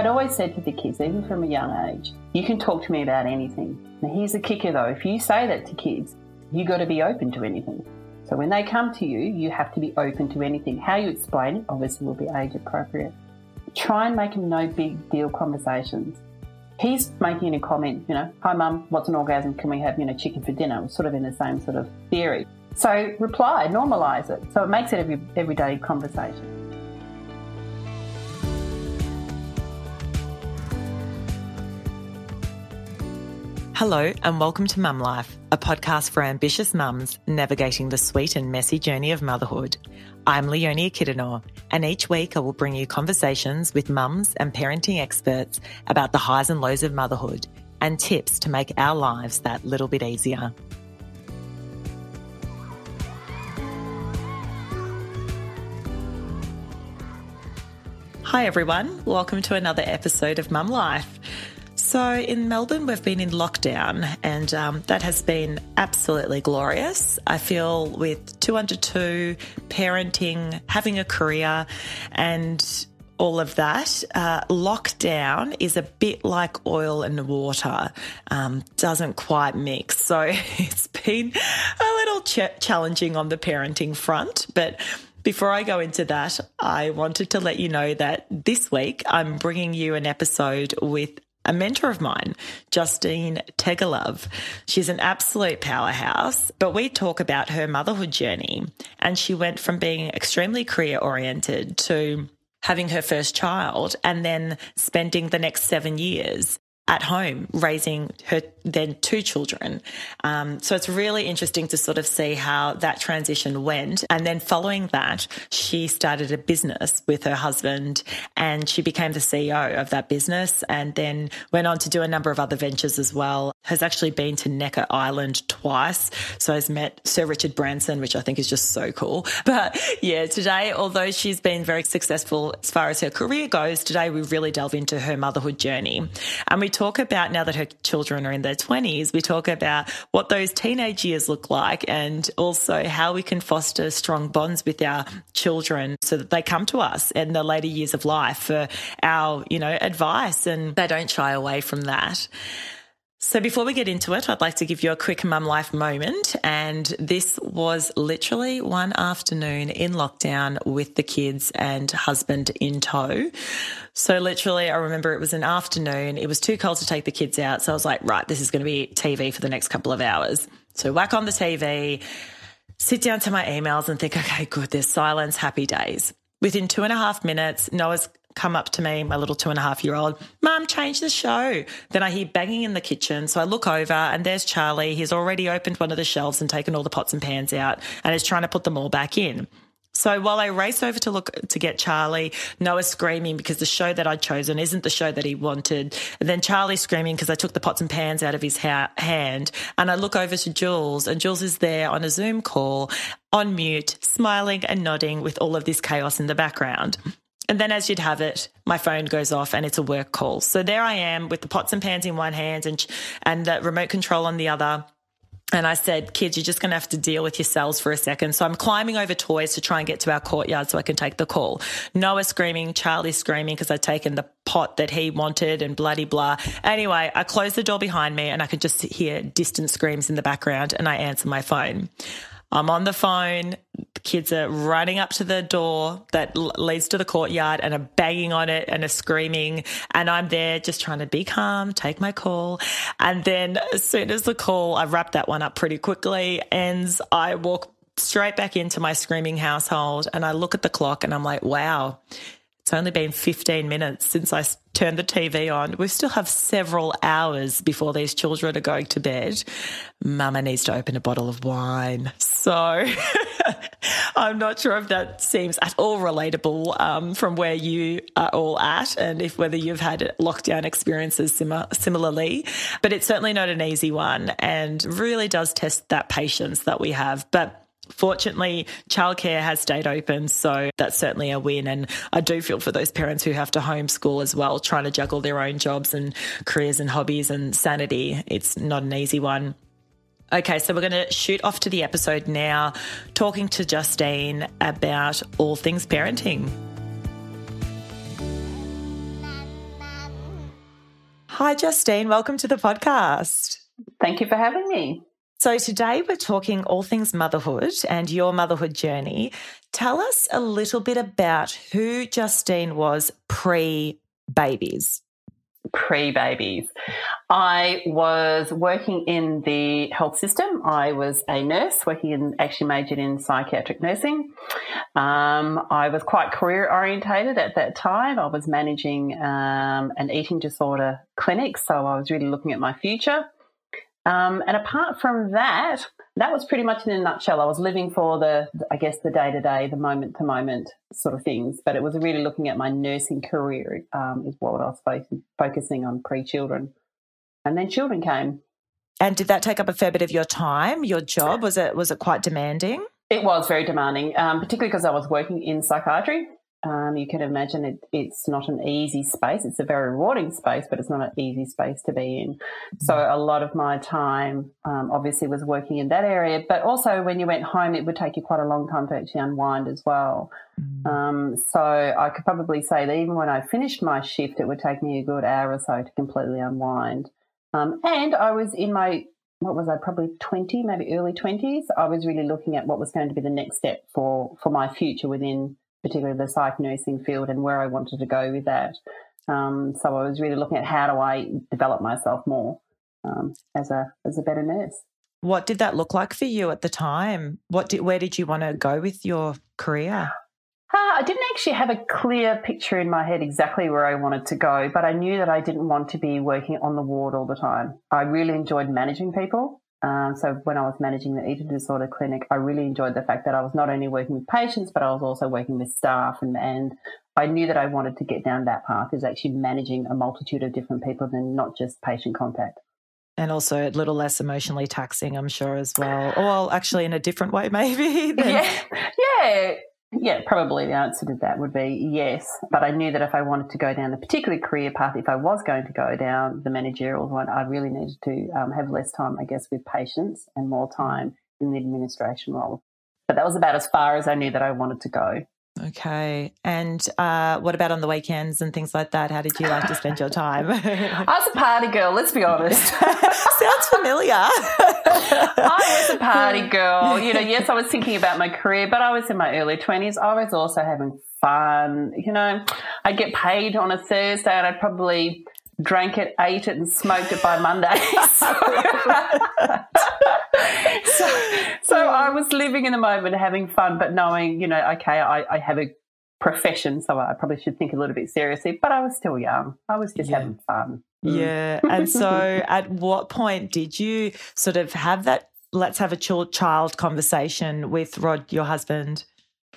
I'd always said to the kids, even from a young age, you can talk to me about anything. Now, here's the kicker though if you say that to kids, you've got to be open to anything. So when they come to you, you have to be open to anything. How you explain it obviously will be age appropriate. Try and make them no big deal conversations. He's making a comment, you know, hi mum, what's an orgasm? Can we have, you know, chicken for dinner? Sort of in the same sort of theory. So reply, normalize it. So it makes it every everyday conversation. Hello, and welcome to Mum Life, a podcast for ambitious mums navigating the sweet and messy journey of motherhood. I'm Leonie Kidanor, and each week I will bring you conversations with mums and parenting experts about the highs and lows of motherhood and tips to make our lives that little bit easier. Hi, everyone. Welcome to another episode of Mum Life. So in Melbourne, we've been in lockdown, and um, that has been absolutely glorious. I feel with two under two, parenting, having a career, and all of that. Uh, lockdown is a bit like oil and water, um, doesn't quite mix. So it's been a little ch- challenging on the parenting front, but. Before I go into that, I wanted to let you know that this week I'm bringing you an episode with a mentor of mine, Justine Teggelove. She's an absolute powerhouse, but we talk about her motherhood journey. And she went from being extremely career oriented to having her first child and then spending the next seven years at home raising her then two children. Um, so it's really interesting to sort of see how that transition went. And then following that, she started a business with her husband and she became the CEO of that business and then went on to do a number of other ventures as well. Has actually been to Necker Island twice. So has met Sir Richard Branson, which I think is just so cool. But yeah, today, although she's been very successful as far as her career goes, today we really delve into her motherhood journey. And we talk about now that her children are in their 20s, we talk about what those teenage years look like and also how we can foster strong bonds with our children so that they come to us in the later years of life for our, you know, advice and they don't shy away from that. So, before we get into it, I'd like to give you a quick mum life moment. And this was literally one afternoon in lockdown with the kids and husband in tow. So, literally, I remember it was an afternoon. It was too cold to take the kids out. So, I was like, right, this is going to be TV for the next couple of hours. So, whack on the TV, sit down to my emails and think, okay, good, there's silence, happy days. Within two and a half minutes, Noah's come up to me, my little two and a half year old, Mum, change the show. Then I hear banging in the kitchen. So I look over and there's Charlie. He's already opened one of the shelves and taken all the pots and pans out and is trying to put them all back in. So while I race over to look to get Charlie, Noah screaming because the show that I'd chosen isn't the show that he wanted. And then Charlie screaming because I took the pots and pans out of his ha- hand. And I look over to Jules and Jules is there on a Zoom call on mute, smiling and nodding with all of this chaos in the background. And then, as you'd have it, my phone goes off and it's a work call. So there I am with the pots and pans in one hand and and the remote control on the other. And I said, kids, you're just going to have to deal with yourselves for a second. So I'm climbing over toys to try and get to our courtyard so I can take the call. Noah screaming, Charlie screaming because I'd taken the pot that he wanted and bloody blah. Anyway, I close the door behind me and I could just hear distant screams in the background and I answer my phone. I'm on the phone. The kids are running up to the door that leads to the courtyard and are banging on it and are screaming. And I'm there just trying to be calm, take my call. And then as soon as the call, I wrap that one up pretty quickly, ends, I walk straight back into my screaming household and I look at the clock and I'm like, wow, it's only been 15 minutes since I turned the TV on. We still have several hours before these children are going to bed. Mama needs to open a bottle of wine. So I'm not sure if that seems at all relatable um, from where you are all at and if whether you've had lockdown experiences sim- similarly. But it's certainly not an easy one and really does test that patience that we have. But Fortunately, childcare has stayed open, so that's certainly a win. And I do feel for those parents who have to homeschool as well, trying to juggle their own jobs and careers and hobbies and sanity. It's not an easy one. Okay, so we're going to shoot off to the episode now, talking to Justine about all things parenting. Hi, Justine. Welcome to the podcast. Thank you for having me. So, today we're talking all things motherhood and your motherhood journey. Tell us a little bit about who Justine was pre babies pre babies. I was working in the health system. I was a nurse working in, actually majored in psychiatric nursing. Um, I was quite career orientated at that time. I was managing um, an eating disorder clinic, so I was really looking at my future. Um, and apart from that, that was pretty much in a nutshell. I was living for the, I guess, the day to day, the moment to moment sort of things. But it was really looking at my nursing career um, is what I was fo- focusing on pre children, and then children came. And did that take up a fair bit of your time? Your job was it was it quite demanding? It was very demanding, um, particularly because I was working in psychiatry. Um, you can imagine it, it's not an easy space. It's a very rewarding space, but it's not an easy space to be in. So a lot of my time, um, obviously, was working in that area. But also, when you went home, it would take you quite a long time to actually unwind as well. Mm. Um, so I could probably say that even when I finished my shift, it would take me a good hour or so to completely unwind. Um, and I was in my what was I probably 20 maybe early 20s I was really looking at what was going to be the next step for for my future within particularly the psych nursing field and where I wanted to go with that. Um, so I was really looking at how do I develop myself more um, as a as a better nurse. What did that look like for you at the time? What did, where did you want to go with your career? Uh, I didn't actually have a clear picture in my head exactly where I wanted to go, but I knew that I didn't want to be working on the ward all the time. I really enjoyed managing people. Um, so when I was managing the eating disorder clinic, I really enjoyed the fact that I was not only working with patients, but I was also working with staff, and, and I knew that I wanted to get down that path is actually managing a multitude of different people than not just patient contact. And also a little less emotionally taxing, I'm sure, as well. Or well, actually in a different way, maybe. Than... Yeah, yeah. Yeah, probably the answer to that would be yes. But I knew that if I wanted to go down the particular career path, if I was going to go down the managerial one, I really needed to um, have less time, I guess, with patients and more time in the administration role. But that was about as far as I knew that I wanted to go. Okay. And uh, what about on the weekends and things like that? How did you like to spend your time? I was a party girl, let's be honest. Sounds familiar. I was a party girl. You know, yes, I was thinking about my career, but I was in my early 20s. I was also having fun. You know, I'd get paid on a Thursday and I'd probably drank it, ate it, and smoked it by Monday. so, so I was living in the moment, having fun, but knowing, you know, okay, I, I have a profession, so I probably should think a little bit seriously. But I was still young. I was just yeah. having fun. Mm. Yeah. And so, at what point did you sort of have that? Let's have a child conversation with Rod, your husband.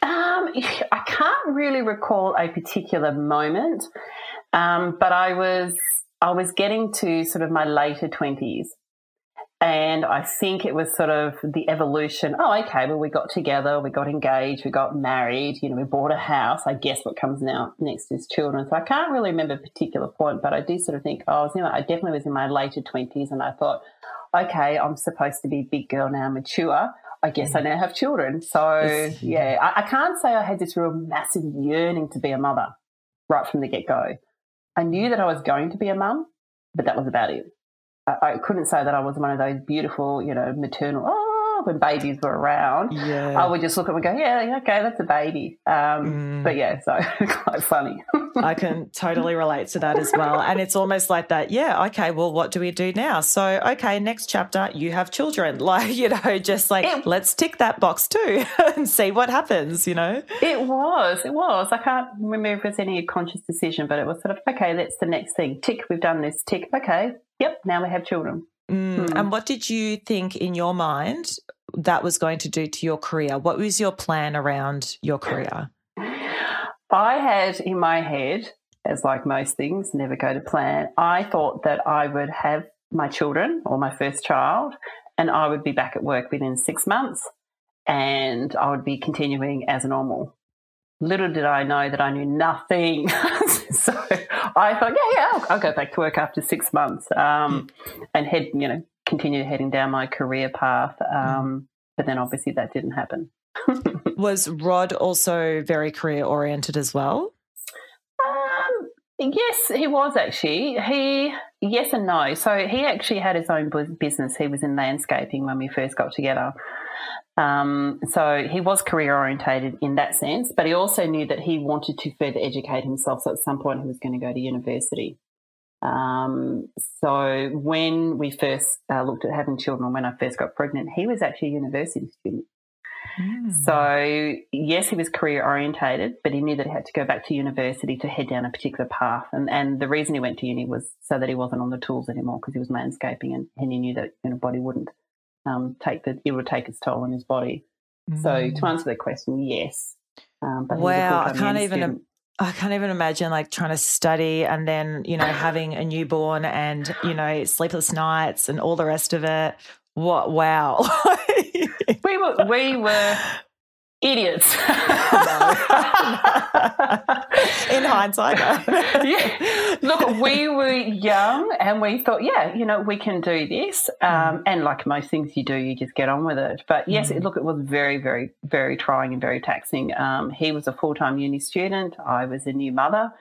Um, I can't really recall a particular moment, um, but I was I was getting to sort of my later twenties, and I think it was sort of the evolution. Oh, okay. Well, we got together, we got engaged, we got married. You know, we bought a house. I guess what comes now next is children. So I can't really remember a particular point, but I do sort of think, oh, I was in, I definitely was in my later twenties, and I thought, okay, I'm supposed to be a big girl now, mature. I guess I now have children. So yeah, I, I can't say I had this real massive yearning to be a mother right from the get go. I knew that I was going to be a mum, but that was about it. I, couldn't say that I was one of those beautiful, you know, maternal, oh, when babies were around. Yeah. I would just look at them and go, yeah, okay, that's a baby. Um, mm. But yeah, so quite funny. I can totally relate to that as well. And it's almost like that, yeah, okay, well, what do we do now? So, okay, next chapter, you have children. Like, you know, just like, it, let's tick that box too and see what happens, you know? It was, it was. I can't remember if it was any conscious decision, but it was sort of, okay, that's the next thing. Tick, we've done this. Tick, okay, Yep, now we have children. Mm. Mm. And what did you think in your mind that was going to do to your career? What was your plan around your career? I had in my head, as like most things, never go to plan. I thought that I would have my children or my first child and I would be back at work within six months and I would be continuing as normal. Little did I know that I knew nothing. so I thought, yeah, yeah, I'll, I'll, go back to work after six months um, mm. and head, you know, continue heading down my career path. Um, but then obviously that didn't happen. Was Rod also very career oriented as well? Um, yes, he was actually. He yes and no. So he actually had his own business. He was in landscaping when we first got together. Um, so he was career orientated in that sense, but he also knew that he wanted to further educate himself. So at some point he was going to go to university. Um, so when we first uh, looked at having children, when I first got pregnant, he was actually a university student. Mm. So yes, he was career orientated, but he knew that he had to go back to university to head down a particular path. And and the reason he went to uni was so that he wasn't on the tools anymore because he was landscaping and, and he knew that you know, body wouldn't um, take the it would take its toll on his body. Mm. So to answer the question, yes. Um, but wow, I can't even. Student. I can't even imagine like trying to study and then, you know, having a newborn and, you know, sleepless nights and all the rest of it. What wow. we were we were idiots. In hindsight, yeah. Look, we were young and we thought, yeah, you know, we can do this. Um, mm. And like most things you do, you just get on with it. But yes, mm. it, look, it was very, very, very trying and very taxing. Um, he was a full time uni student. I was a new mother.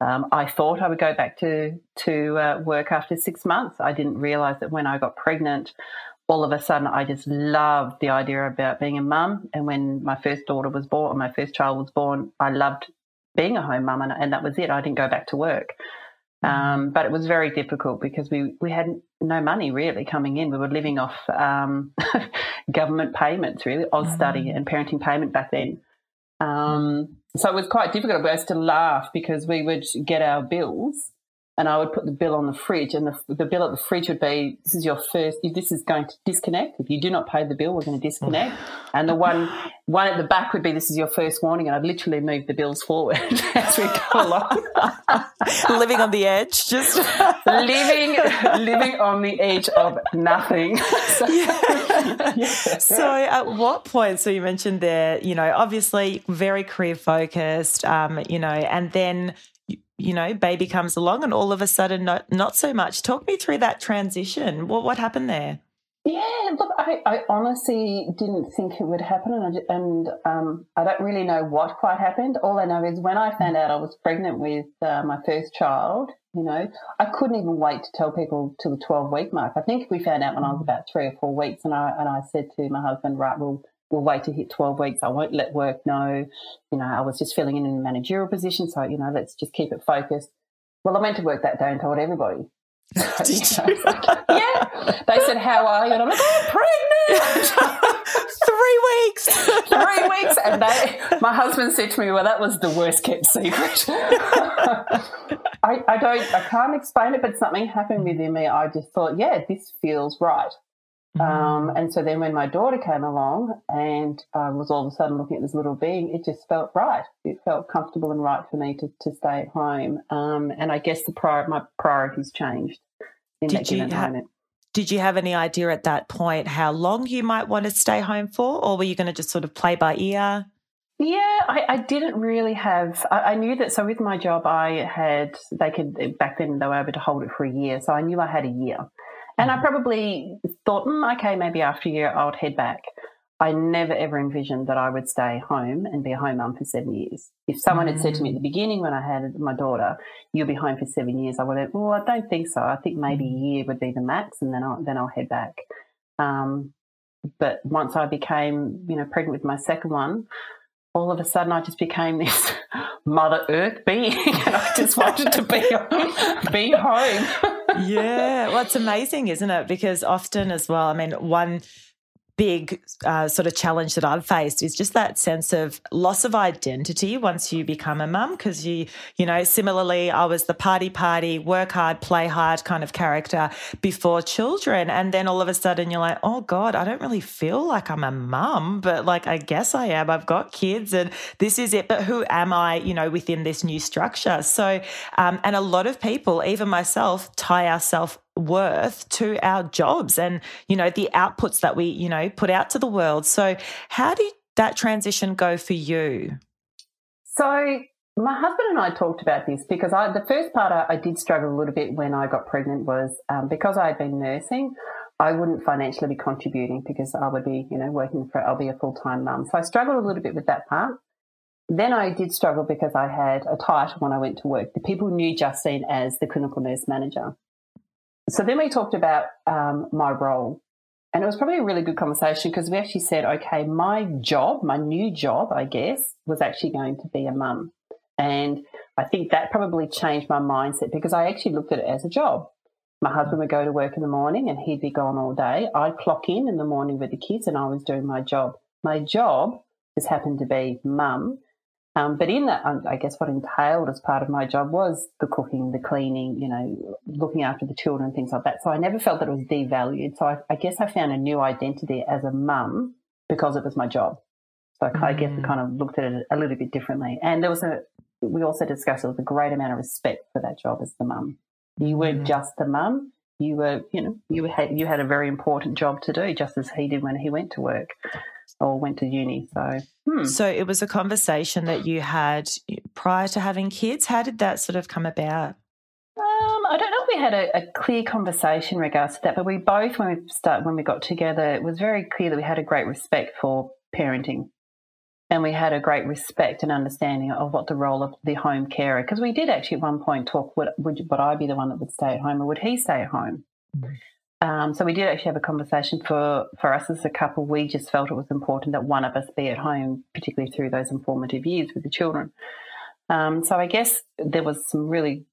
Um, I thought I would go back to to uh, work after six months. I didn't realise that when I got pregnant, all of a sudden I just loved the idea about being a mum. And when my first daughter was born, or my first child was born, I loved being a home mum, and, and that was it. I didn't go back to work. Mm. Um, but it was very difficult because we, we had no money really coming in. We were living off um, government payments, really, Austudy mm. and parenting payment back then. Um, so it was quite difficult. I used to laugh because we would get our bills and I would put the bill on the fridge, and the, the bill at the fridge would be, "This is your first. This is going to disconnect. If you do not pay the bill, we're going to disconnect." and the one one at the back would be, "This is your first warning," and I'd literally move the bills forward as we go along, living on the edge, just living living on the edge of nothing. so, yeah. Yeah. so, at what point? So you mentioned there, you know, obviously very career focused, um, you know, and then you know, baby comes along and all of a sudden not, not so much. Talk me through that transition. What, what happened there? Yeah, look, I, I honestly didn't think it would happen, and, I, and um, I don't really know what quite happened. All I know is when I found out I was pregnant with uh, my first child, you know, I couldn't even wait to tell people till the twelve week mark. I think we found out when I was about three or four weeks, and I and I said to my husband, right, well, we'll wait to hit 12 weeks. I won't let work know. You know, I was just filling in in a managerial position. So, you know, let's just keep it focused. Well, I went to work that day and told everybody. Did you? Like, yeah. They said, How are you? And I'm like, oh, I'm pregnant. Three weeks. Three weeks. And they, my husband said to me, Well, that was the worst kept secret. I, I don't, I can't explain it, but something happened within me. I just thought, Yeah, this feels right. Um, mm-hmm. and so then when my daughter came along and I was all of a sudden looking at this little being, it just felt right. It felt comfortable and right for me to, to stay at home. Um, and I guess the prior, my priorities changed in did that given ha- moment. Did you have any idea at that point how long you might want to stay home for, or were you going to just sort of play by ear? Yeah, I, I didn't really have. I, I, knew that. So with my job, I had they could back then they were able to hold it for a year. So I knew I had a year. And I probably thought, mm, okay, maybe after a year I would head back. I never ever envisioned that I would stay home and be a home mum for seven years. If someone had said to me at the mm. beginning when I had my daughter, "You'll be home for seven years," I would have. Well, I don't think so. I think maybe a mm. year would be the max, and then I'll then I'll head back. Um, but once I became, you know, pregnant with my second one, all of a sudden I just became this Mother Earth being, and I just wanted to be be home. yeah, well, it's amazing, isn't it? Because often as well, I mean, one big uh, sort of challenge that I've faced is just that sense of loss of identity once you become a mum. Because you, you know, similarly, I was the party party, work hard, play hard kind of character before children. And then all of a sudden you're like, oh God, I don't really feel like I'm a mum, but like, I guess I am. I've got kids and this is it. But who am I, you know, within this new structure? So, um, and a lot of people, even myself, tie ourselves worth to our jobs and you know the outputs that we you know put out to the world so how did that transition go for you so my husband and I talked about this because I, the first part I, I, did struggle a little bit when I got pregnant was um, because I had been nursing, I wouldn't financially be contributing because I would be, you know, working for, I'll be a full time mum. So I struggled a little bit with that part. Then I did struggle because I had a title when I went to work. The people knew Justine as the clinical nurse manager. So then we talked about um, my role. And it was probably a really good conversation because we actually said, okay, my job, my new job, I guess, was actually going to be a mum. And I think that probably changed my mindset because I actually looked at it as a job. My husband would go to work in the morning and he'd be gone all day. I'd clock in in the morning with the kids and I was doing my job. My job just happened to be mum. Um, but in that, I guess what entailed as part of my job was the cooking, the cleaning, you know, looking after the children, things like that. So I never felt that it was devalued. So I, I guess I found a new identity as a mum because it was my job. So I. I guess I mm. kind of looked at it a little bit differently. And there was a, we also discussed there was a great amount of respect for that job as the mum. You weren't mm. just the mum. You were, you know, you had you had a very important job to do, just as he did when he went to work or went to uni. So, hmm. so it was a conversation that you had prior to having kids. How did that sort of come about? Um, I don't know if we had a, a, clear conversation in regards to that, but we both, when we start, when we got together, it was very clear that we had a great respect for parenting, and we had a great respect and understanding of what the role of the home carer. Because we did actually at one point talk: would would, would I be the one that would stay at home, or would he stay at home? Mm-hmm. Um, so we did actually have a conversation for, for us as a couple. We just felt it was important that one of us be at home, particularly through those informative years with the children. Um, so I guess there was some really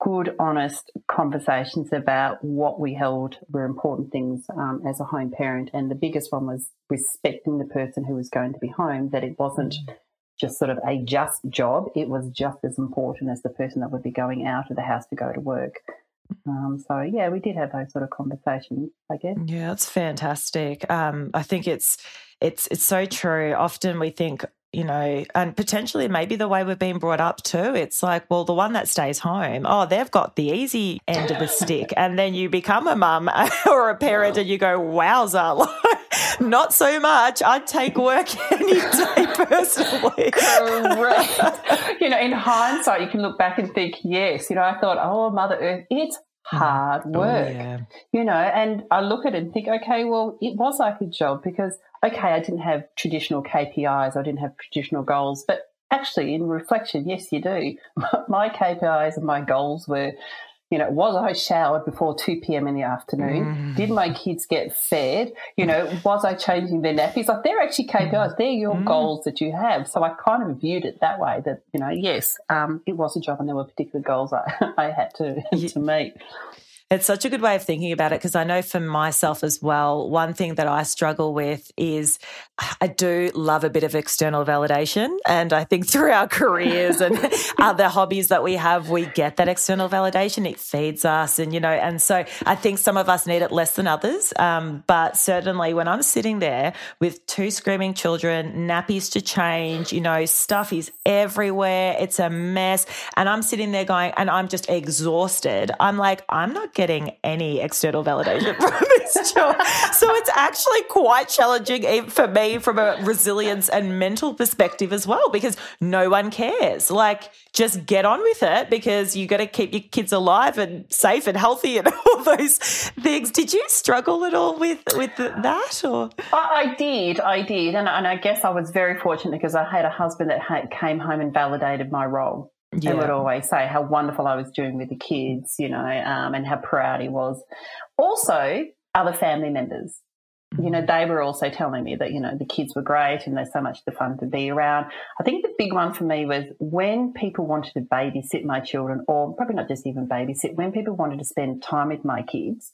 good, honest conversations about what we held were important things um, as a home parent. And the biggest one was respecting the person who was going to be home, that it wasn't mm. just sort of a just job. It was just as important as the person that would be going out of the house to go to work. Um, so yeah, we did have those sort of conversations, I guess. Yeah, that's fantastic. Um, I think it's it's it's so true. Often we think, you know, and potentially maybe the way we've been brought up too. It's like, well, the one that stays home, oh, they've got the easy end of the stick, and then you become a mum or a parent, and you go, wowza, not so much. I'd take work any day personally. Correct. you know, in hindsight, you can look back and think, yes, you know, I thought, oh, Mother Earth, it's mm. hard oh, work. Oh, yeah. You know, and I look at it and think, okay, well, it was like a job because, okay, I didn't have traditional KPIs, I didn't have traditional goals, but actually, in reflection, yes, you do. My KPIs and my goals were you know, was I showered before 2 p.m. in the afternoon? Mm. Did my kids get fed? You know, was I changing their nappies? Like they're actually KPIs. Mm. They're your mm. goals that you have. So I kind of viewed it that way that, you know, yes, um, it was a job and there were particular goals I, I had to, to meet. It's such a good way of thinking about it because I know for myself as well, one thing that I struggle with is I do love a bit of external validation. And I think through our careers and other hobbies that we have, we get that external validation. It feeds us. And, you know, and so I think some of us need it less than others. Um, but certainly when I'm sitting there with two screaming children, nappies to change, you know, stuff is everywhere. It's a mess. And I'm sitting there going, and I'm just exhausted. I'm like, I'm not getting any external validation from this job. So it's actually quite challenging eh, for me from a resilience and mental perspective as well, because no one cares. Like, just get on with it because you got to keep your kids alive and safe and healthy and all those things. Did you struggle at all with with that? Or I did, I did, and, and I guess I was very fortunate because I had a husband that had, came home and validated my role yeah. would always say how wonderful I was doing with the kids, you know, um, and how proud he was. Also, other family members. You know, mm-hmm. they were also telling me that, you know, the kids were great and they're so much the fun to be around. I think the big one for me was when people wanted to babysit my children, or probably not just even babysit, when people wanted to spend time with my kids,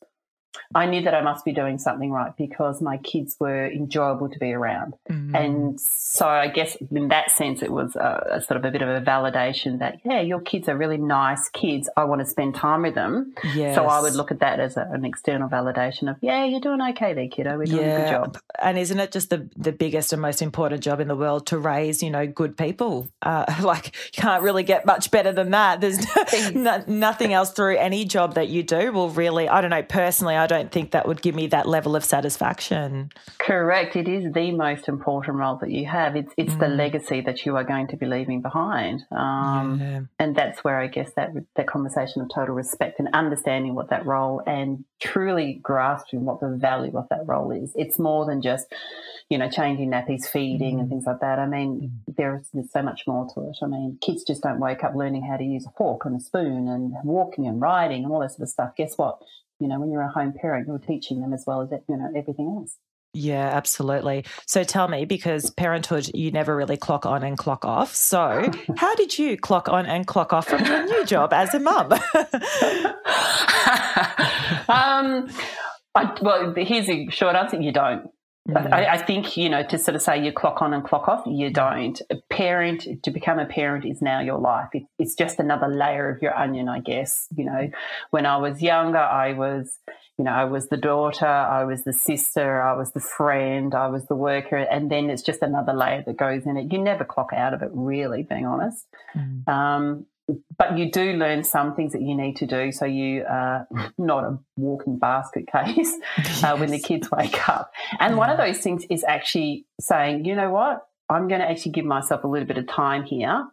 I knew that I must be doing something right because my kids were enjoyable to be around. Mm-hmm. And so I guess in that sense, it was a, a, sort of a bit of a validation that, yeah, your kids are really nice kids. I want to spend time with them. Yes. So I would look at that as a, an external validation of, yeah, you're doing okay there, kiddo. We're doing yeah. a good job. And isn't it just the, the biggest and most important job in the world to raise, you know, good people? Uh, like, you can't really get much better than that. There's no, nothing else through any job that you do will really, I don't know, personally, I don't think that would give me that level of satisfaction. Correct. It is the most important role that you have. It's it's mm. the legacy that you are going to be leaving behind. Um, yeah. And that's where I guess that that conversation of total respect and understanding what that role and truly grasping what the value of that role is. It's more than just you know, changing nappies, feeding, mm. and things like that. I mean, mm. there's, there's so much more to it. I mean, kids just don't wake up learning how to use a fork and a spoon and walking and riding and all that sort of stuff. Guess what? You know, when you're a home parent, you're teaching them as well as you know everything else. Yeah, absolutely. So tell me, because parenthood, you never really clock on and clock off. So, how did you clock on and clock off from your new job as a mum? um, I, well, here's the short answer you don't. Mm-hmm. I, I, think, you know, to sort of say you clock on and clock off, you don't. A parent, to become a parent is now your life. It, it's just another layer of your onion, I guess. You know, when I was younger, I was, you know, I was the daughter, I was the sister, I was the friend, I was the worker, and then it's just another layer that goes in it. You never clock out of it, really, being honest. Mm. Um, but you do learn some things that you need to do so you are not a walking basket case uh, when the kids wake up. And yeah. one of those things is actually saying, you know what, I'm going to actually give myself a little bit of time here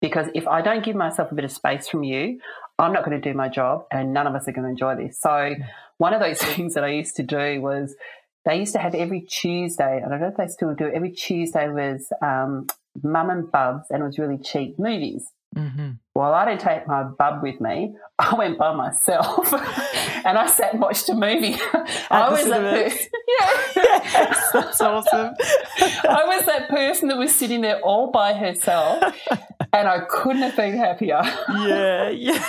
because if I don't give myself a bit of space from you, I'm not going to do my job and none of us are going to enjoy this. So, one of those things that I used to do was they used to have every Tuesday, I don't know if they still do it, every Tuesday was um, Mum and Bubs and it was really cheap movies. Mm-hmm. Well, I didn't take my bub with me. I went by myself and I sat and watched a movie. I was that person. Yeah. Yes, that's awesome. I was that person that was sitting there all by herself and I couldn't have been happier. Yeah, yeah.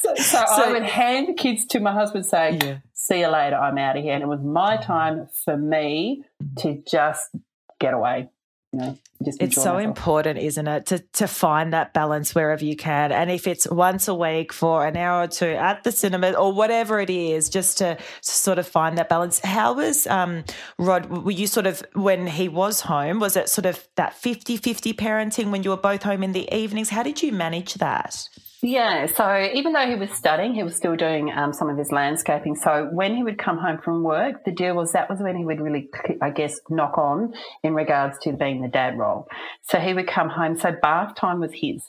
so, so, so, I would hand the kids to my husband saying, yeah. See you later, I'm out of here. And it was my time for me to just get away know, it's so myself. important, isn't it, to to find that balance wherever you can, and if it's once a week for an hour or two at the cinema or whatever it is, just to, to sort of find that balance. How was um, Rod? Were you sort of when he was home? Was it sort of that 50-50 parenting when you were both home in the evenings? How did you manage that? Yeah, so even though he was studying, he was still doing um, some of his landscaping. So when he would come home from work, the deal was that was when he would really, I guess, knock on in regards to being the dad role. So he would come home. So bath time was his.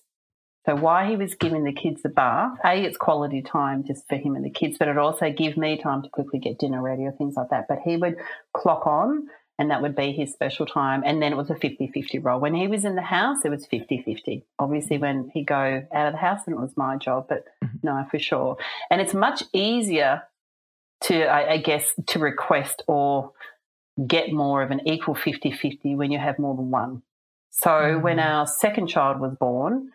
So while he was giving the kids the bath, A, it's quality time just for him and the kids, but it also give me time to quickly get dinner ready or things like that. But he would clock on and that would be his special time. And then it was a 50 50 role. When he was in the house, it was 50 50. Obviously, when he go out of the house, then it was my job, but mm-hmm. no, for sure. And it's much easier to, I, I guess, to request or get more of an equal 50 50 when you have more than one. So mm-hmm. when our second child was born,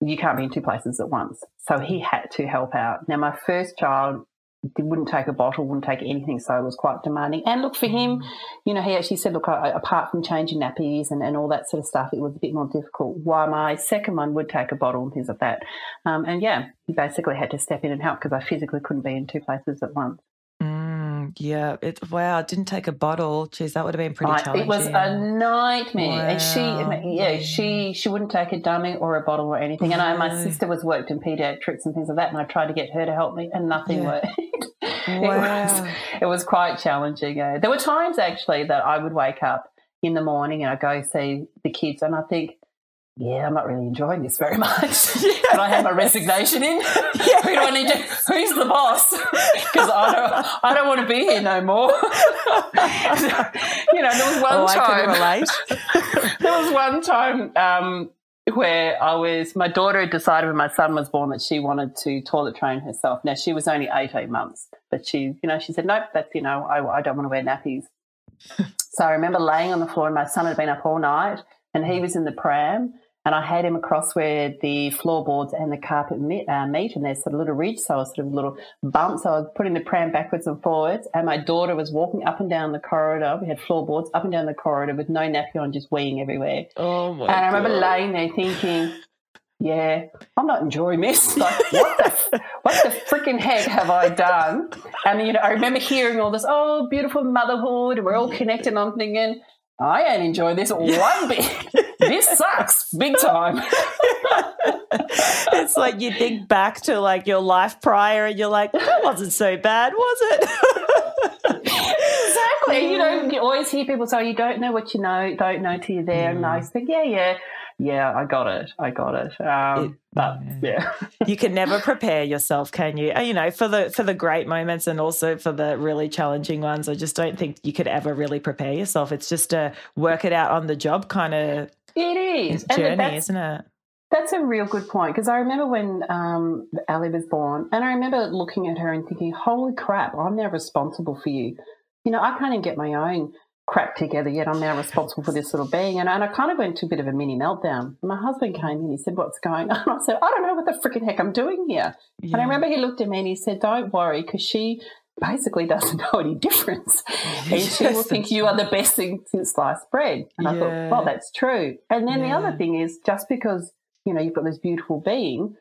you can't be in two places at once. So he had to help out. Now, my first child, wouldn't take a bottle, wouldn't take anything, so it was quite demanding. And look, for him, mm. you know, he actually said, look, I, apart from changing nappies and, and all that sort of stuff, it was a bit more difficult. While my second one would take a bottle and things like that. Um, and yeah, he basically had to step in and help because I physically couldn't be in two places at once. Yeah, it wow, it didn't take a bottle. Geez, that would have been pretty challenging. It was a nightmare. Wow. And she yeah, she she wouldn't take a dummy or a bottle or anything. And I, my sister was worked in pediatrics and things like that, and I tried to get her to help me and nothing yeah. worked. Wow. it was it was quite challenging. Yeah. There were times actually that I would wake up in the morning and I go see the kids and I think yeah, I'm not really enjoying this very much. Can I have my resignation in? Yeah. Who do I need to? Who's the boss? Because I don't, I don't want to be here no more. you know, there was one oh, time. I there was one time um, where I was. My daughter had decided when my son was born that she wanted to toilet train herself. Now she was only 18 months, but she, you know, she said, "Nope, that's you know, I, I don't want to wear nappies." so I remember laying on the floor, and my son had been up all night, and he was in the pram and I had him across where the floorboards and the carpet meet, uh, meet, and there's sort of little ridge, so I was sort of a little bump. So I was putting the pram backwards and forwards, and my daughter was walking up and down the corridor. We had floorboards up and down the corridor with no nappy on, just weeing everywhere. Oh my! And I remember God. laying there thinking. Yeah, I'm not enjoying this. Like, what the, what the freaking heck have I done? And you know, I remember hearing all this, oh, beautiful motherhood, and we're all connected. And I'm thinking, I ain't enjoying this one bit. this sucks big time. it's like you think back to like your life prior and you're like, that wasn't so bad, was it? exactly. You know, you always hear people say, you don't know what you know, don't know till you're there. Mm. And I think, yeah, yeah yeah, I got it. I got it. Um, it but yeah, you can never prepare yourself, can you? You know, for the for the great moments and also for the really challenging ones. I just don't think you could ever really prepare yourself. It's just a work it out on the job kind of it is It's journey, isn't it? That's a real good point because I remember when um, Ali was born, and I remember looking at her and thinking, "Holy crap! I'm now responsible for you." You know, I can't even get my own crap together yet. I'm now responsible for this little being, and, and I kind of went to a bit of a mini meltdown. My husband came in, he said, "What's going on?" I said, "I don't know what the freaking heck I'm doing here." Yeah. And I remember he looked at me and he said, "Don't worry, because she." Basically doesn't know any difference. And she will think you are the best thing since sliced bread. And yeah. I thought, well, that's true. And then yeah. the other thing is just because, you know, you've got this beautiful being,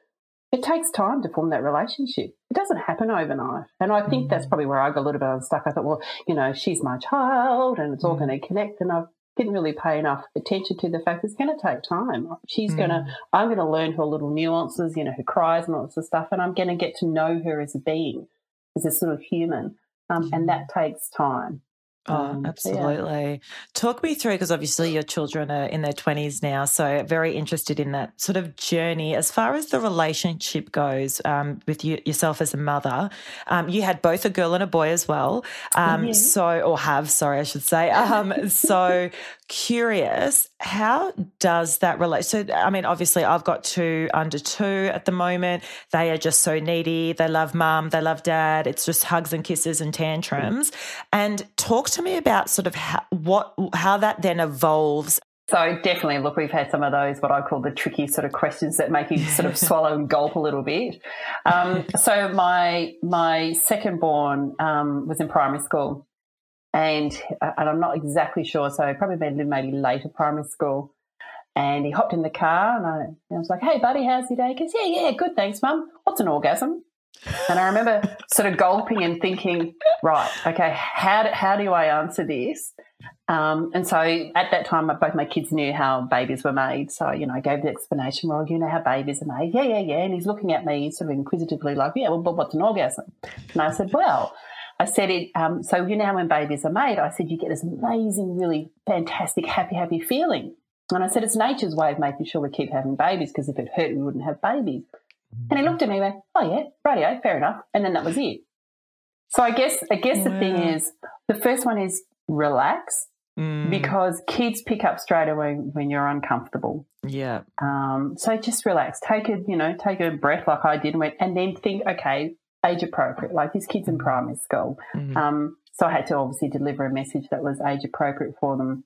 it takes time to form that relationship. It doesn't happen overnight. And I think mm. that's probably where I got a little bit unstuck. I thought, well, you know, she's my child and it's all mm. going to connect. And I didn't really pay enough attention to the fact it's going to take time. She's mm. going to, I'm going to learn her little nuances, you know, her cries and all this stuff. And I'm going to get to know her as a being as a sort of human. Um, and that takes time. Oh, absolutely. Yeah. Talk me through because obviously your children are in their 20s now. So, very interested in that sort of journey. As far as the relationship goes um, with you, yourself as a mother, um, you had both a girl and a boy as well. Um, So, or have, sorry, I should say. Um, so, curious, how does that relate? So, I mean, obviously, I've got two under two at the moment. They are just so needy. They love mum, they love dad. It's just hugs and kisses and tantrums. And talk to me about sort of how, what how that then evolves so definitely, look, we've had some of those what I call the tricky sort of questions that make you sort of swallow and gulp a little bit. Um, so my my second born um, was in primary school, and uh, and I'm not exactly sure. So probably maybe maybe later primary school. And he hopped in the car, and I, and I was like, "Hey, buddy, how's your day?" He goes, "Yeah, yeah, good, thanks, mum. What's an orgasm?" And I remember sort of gulping and thinking, right, okay, how do, how do I answer this? Um, and so at that time, both my kids knew how babies were made. So, you know, I gave the explanation, well, you know how babies are made. Yeah, yeah, yeah. And he's looking at me sort of inquisitively like, yeah, well, what's an orgasm? And I said, well, I said it, um, so you know when babies are made, I said you get this amazing, really fantastic, happy, happy feeling. And I said it's nature's way of making sure we keep having babies because if it hurt, we wouldn't have babies. And he looked at me and went, oh, yeah, radio, fair enough. And then that was it. So I guess, I guess the thing is, the first one is relax mm. because kids pick up straight away when you're uncomfortable. Yeah. Um, so just relax. Take a, you know, take a breath like I did and went, and then think, okay, age appropriate. Like this kid's in primary school. Mm. Um, so I had to obviously deliver a message that was age appropriate for them.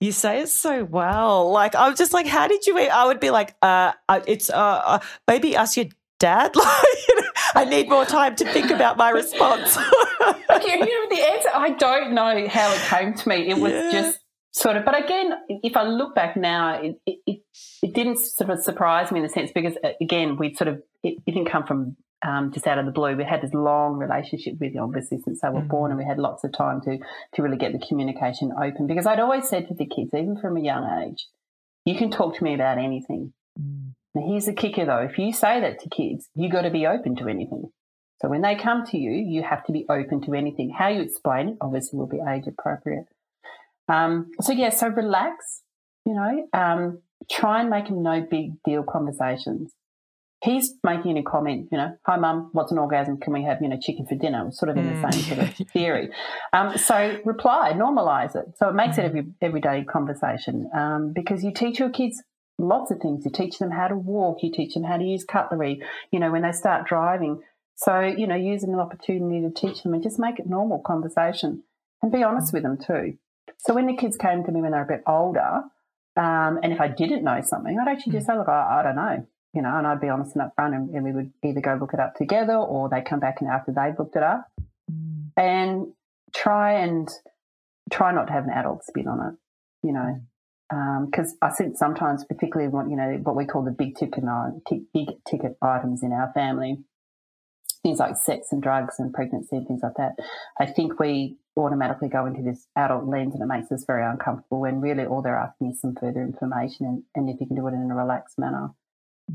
You say it so well. Like I'm just like, how did you? Eat? I would be like, uh, it's uh, uh maybe ask your dad. Like, you know, I need more time to think about my response. okay, you know the answer. I don't know how it came to me. It was yeah. just sort of. But again, if I look back now, it, it, it didn't sort of surprise me in the sense because uh, again, we sort of it didn't come from um, just out of the blue. We had this long relationship with you, obviously, since they were mm-hmm. born, and we had lots of time to to really get the communication open. Because I'd always said to the kids, even from a young age, you can talk to me about anything. Mm. Now, here's the kicker, though: if you say that to kids, you got to be open to anything. So when they come to you, you have to be open to anything. How you explain it, obviously, will be age appropriate. Um, so yeah, so relax. You know, um, try and make them no big deal conversations he's making a comment, you know, hi mum, what's an orgasm? Can we have, you know, chicken for dinner? Sort of in the same sort of mm. theory. Um, so reply, normalize it. So it makes it mm. every everyday conversation um, because you teach your kids lots of things. You teach them how to walk. You teach them how to use cutlery. You know, when they start driving. So you know, using an opportunity to teach them and just make it normal conversation and be honest with them too. So when the kids came to me when they were a bit older, um, and if I didn't know something, I'd actually just mm. say, look, I, I don't know you know, and I'd be honest and upfront, and, and we would either go look it up together or they come back and after they've looked it up, mm. and try and try not to have an adult spin on it, you know, because um, I think sometimes, particularly what you know, what we call the big ticket big ticket items in our family, things like sex and drugs and pregnancy and things like that. I think we automatically go into this adult lens and it makes us very uncomfortable when really all they're asking is some further information and, and if you can do it in a relaxed manner.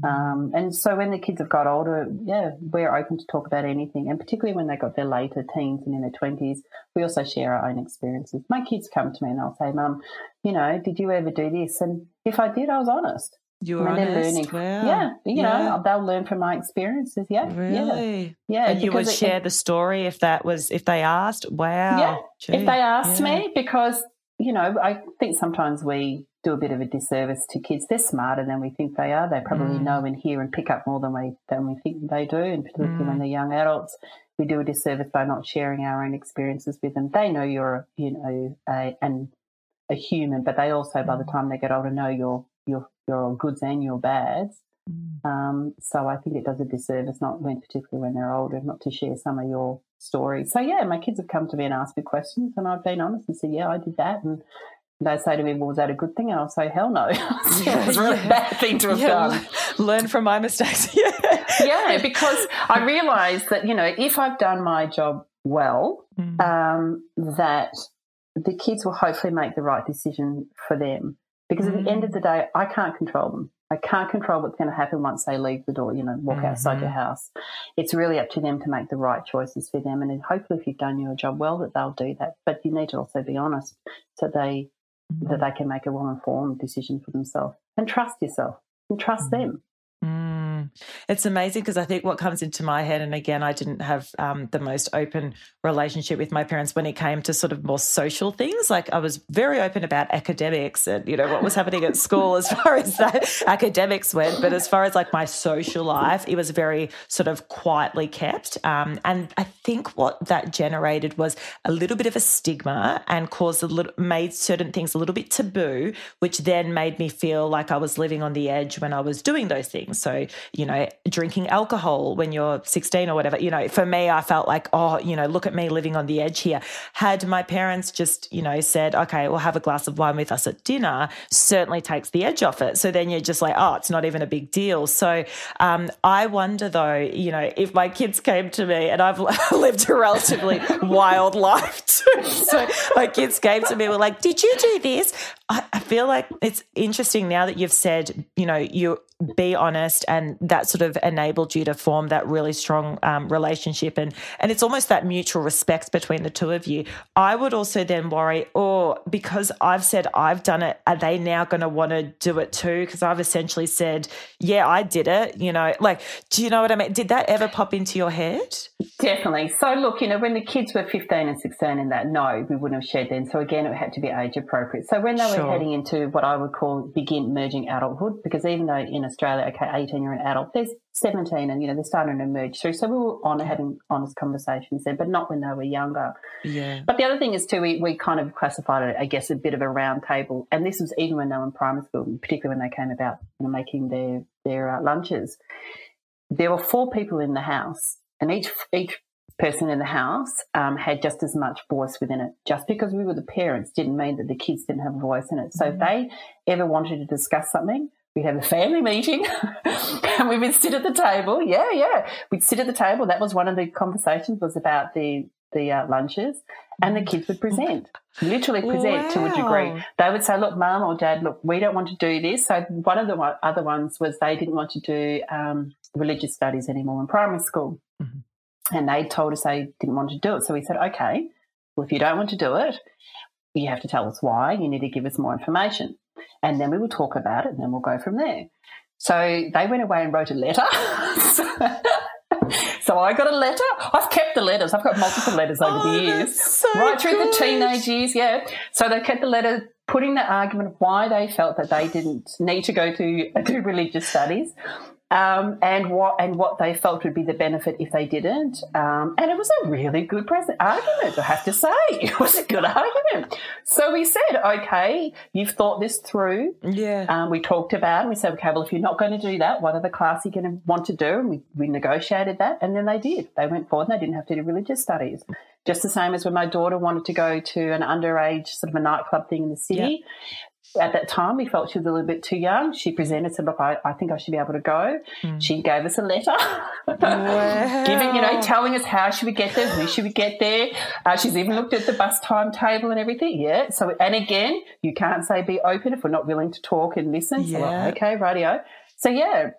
Um, and so when the kids have got older, yeah, we're open to talk about anything. And particularly when they got their later teens and in their 20s, we also share our own experiences. My kids come to me and they'll say, Mum, you know, did you ever do this? And if I did, I was honest. You honest. Learning. Wow. Yeah, you yeah. know, they'll learn from my experiences. Yeah, really. Yeah, yeah. And you would it, share the story if that was if they asked. Wow. Yeah, Gee. if they asked yeah. me, because you know, I think sometimes we do a bit of a disservice to kids. They're smarter than we think they are. They probably mm. know and hear and pick up more than we than we think they do, and particularly mm. when they're young adults. We do a disservice by not sharing our own experiences with them. They know you're, you know, a, an, a human, but they also, by the mm. time they get older, know your your your goods and your bads. Mm. Um, so I think it does a disservice, not when particularly when they're older, not to share some of your stories. So yeah, my kids have come to me and asked me questions, and I've been honest and said, yeah, I did that, and they say to me, well, was that a good thing? And I'll say, hell no. yeah, it was a really yeah. bad thing to have yeah, done. Learn from my mistakes. yeah. yeah, because I realise that, you know, if I've done my job well, mm. um, that the kids will hopefully make the right decision for them. Because mm. at the end of mm. the day, I can't control them. I can't control what's going to happen once they leave the door, you know, walk mm-hmm. outside your house. It's really up to them to make the right choices for them. And hopefully, if you've done your job well, that they'll do that. But you need to also be honest so they mm-hmm. That they can make a well informed decision for themselves and trust yourself and trust mm-hmm. them. Mm. It's amazing because I think what comes into my head, and again, I didn't have um, the most open relationship with my parents when it came to sort of more social things. Like I was very open about academics and you know what was happening at school as far as that academics went, but as far as like my social life, it was very sort of quietly kept. Um, and I think what that generated was a little bit of a stigma and caused a little made certain things a little bit taboo, which then made me feel like I was living on the edge when I was doing those things. So, you know, drinking alcohol when you're 16 or whatever, you know, for me, I felt like, oh, you know, look at me living on the edge here. Had my parents just, you know, said, okay, we'll have a glass of wine with us at dinner, certainly takes the edge off it. So then you're just like, oh, it's not even a big deal. So um, I wonder though, you know, if my kids came to me and I've lived a relatively wild life too. So my kids came to me, were like, did you do this? I, I feel like it's interesting now that you've said, you know, you be honest and that sort of enabled you to form that really strong um, relationship and and it's almost that mutual respect between the two of you. I would also then worry or oh, because i've said i've done it are they now going to want to do it too? Because i've essentially said yeah i did it you know like do you know what i mean? Did that ever pop into your head? Definitely. So look you know when the kids were 15 and 16 and that no we wouldn't have shared then. So again it had to be age appropriate. So when they were heading into what i would call begin merging adulthood because even though in Australia, okay, 18, you're an adult. There's 17 and, you know, they're starting to emerge through. So we were on having honest conversations there, but not when they were younger. Yeah. But the other thing is too, we, we kind of classified it, I guess, a bit of a round table. And this was even when they were in primary school, particularly when they came about you know, making their, their uh, lunches. There were four people in the house and each, each person in the house um, had just as much voice within it. Just because we were the parents didn't mean that the kids didn't have a voice in it. So mm-hmm. if they ever wanted to discuss something, we'd have a family meeting and we would sit at the table. Yeah, yeah. We'd sit at the table. That was one of the conversations was about the the uh, lunches and the kids would present, literally present wow. to a degree. They would say, look, mum or dad, look, we don't want to do this. So one of the other ones was they didn't want to do um, religious studies anymore in primary school. Mm-hmm. And they told us they didn't want to do it. So we said, okay, well, if you don't want to do it, you have to tell us why. You need to give us more information and then we will talk about it and then we'll go from there. So they went away and wrote a letter. so I got a letter. I've kept the letters. I've got multiple letters over oh, the years, so right through good. the teenage years. Yeah. So they kept the letter, putting the argument of why they felt that they didn't need to go to do religious studies, um, and what and what they felt would be the benefit if they didn't. Um, and it was a really good present argument, I have to say. It was a good argument. So we said, okay, you've thought this through. Yeah. Um, we talked about it. We said, okay, well, if you're not going to do that, what other class are you going to want to do? And we, we negotiated that, and then they did. They went forward and they didn't have to do religious studies. Just the same as when my daughter wanted to go to an underage sort of a nightclub thing in the city at that time, we felt she was a little bit too young. She presented, said, "Look, I, I think I should be able to go." Mm. She gave us a letter, wow. giving you know, telling us how she would get there, who she would get there. Uh, she's even looked at the bus timetable and everything. Yeah. So, and again, you can't say be open if we're not willing to talk and listen. Yeah. So, like, okay, radio. So yeah,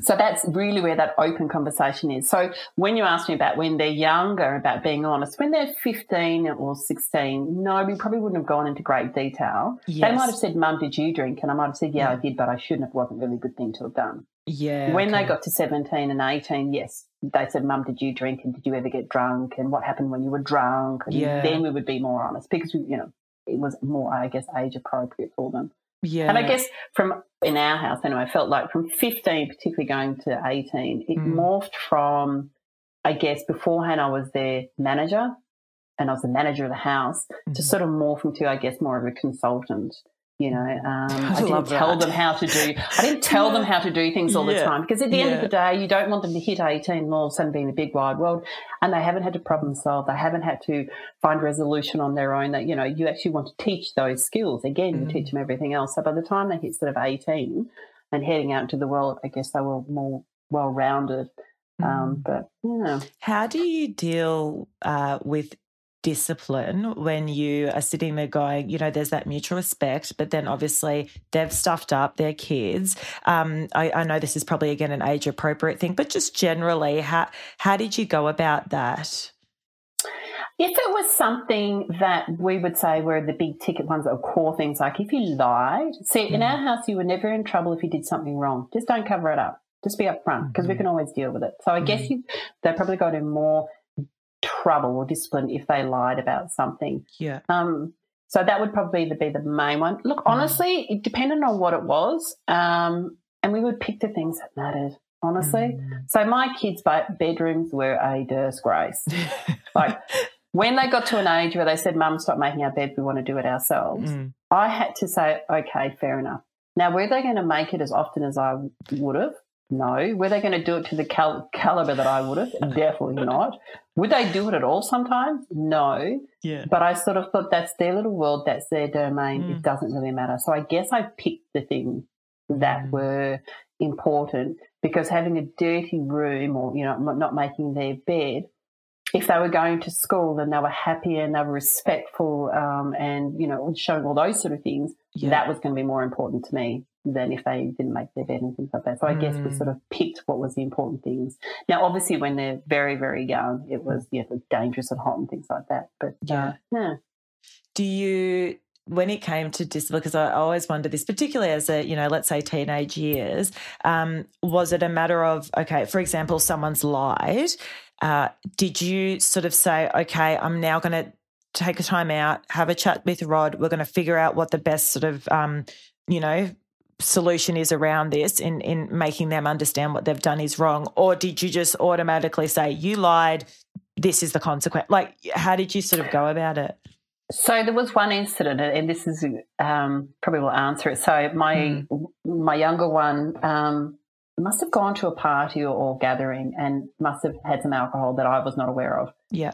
so that's really where that open conversation is. So when you ask me about when they're younger, about being honest, when they're 15 or 16, no, we probably wouldn't have gone into great detail. Yes. They might have said, Mum, did you drink? And I might have said, yeah, yeah, I did, but I shouldn't have. wasn't really a good thing to have done. Yeah. When okay. they got to 17 and 18, yes, they said, Mum, did you drink? And did you ever get drunk? And what happened when you were drunk? And yeah. then we would be more honest because, we, you know, it was more, I guess, age appropriate for them. Yeah. And I guess from in our house anyway, I felt like from 15, particularly going to 18, it Mm. morphed from, I guess, beforehand I was their manager and I was the manager of the house to Mhm. sort of morph into, I guess, more of a consultant. You know, um, I, didn't tell that. them how to do. I didn't tell them how to do things all the time because at the end of the day, you don't want them to hit eighteen and all of a sudden be in the big wide world, and they haven't had to problem solve. They haven't had to find resolution on their own. That you know, you actually want to teach those skills. Again, you Mm. teach them everything else. So by the time they hit sort of eighteen and heading out into the world, I guess they were more well rounded. Um, Mm. but yeah. How do you deal uh, with discipline when you are sitting there going, you know, there's that mutual respect, but then obviously they've stuffed up their kids. Um, I, I know this is probably again an age appropriate thing, but just generally, how how did you go about that? If it was something that we would say were the big ticket ones or core things, like if you lied, see, in Mm. our house, you were never in trouble if you did something wrong. Just don't cover it up. Just be upfront because we Mhm. can always deal with it. So I guess Mhm. you, they probably got in more trouble or discipline if they lied about something. Yeah. Um, so that would probably be the main one. Look, Mm. honestly, it depended on what it was, um, and we would pick the things that mattered. Honestly, Mm. so my kids' bedrooms were a disgrace. Like when they got to an age where they said, "Mum, stop making our bed. We want to do it ourselves," Mm. I had to say, "Okay, fair enough." Now, were they going to make it as often as I would have? No. Were they going to do it to the cal- caliber that I would have? Definitely not. Would they do it at all sometimes? No. yeah. But I sort of thought that's their little world, that's their domain. Mm. It doesn't really matter. So I guess I picked the things that Mm. were important because having a dirty room or, you know, not making their bed, if they were going to school and they were happy and they were respectful um, and, you know, showing all those sort of things, Yeah. that was going to be more important to me than if they didn't make their bed and things like that. So I guess we Mm. sort of picked what was the important things. Now, obviously, when they're very, very young, it was yeah, dangerous and hot and things like that. But Yeah. uh, yeah. do you when it came to discipline because i always wonder this particularly as a you know let's say teenage years um, was it a matter of okay for example someone's lied uh, did you sort of say okay i'm now going to take a time out have a chat with rod we're going to figure out what the best sort of um, you know solution is around this in in making them understand what they've done is wrong or did you just automatically say you lied this is the consequence like how did you sort of go about it So there was one incident, and this is um, probably will answer it. So my my younger one um, must have gone to a party or, or gathering and must have had some alcohol that I was not aware of. yeah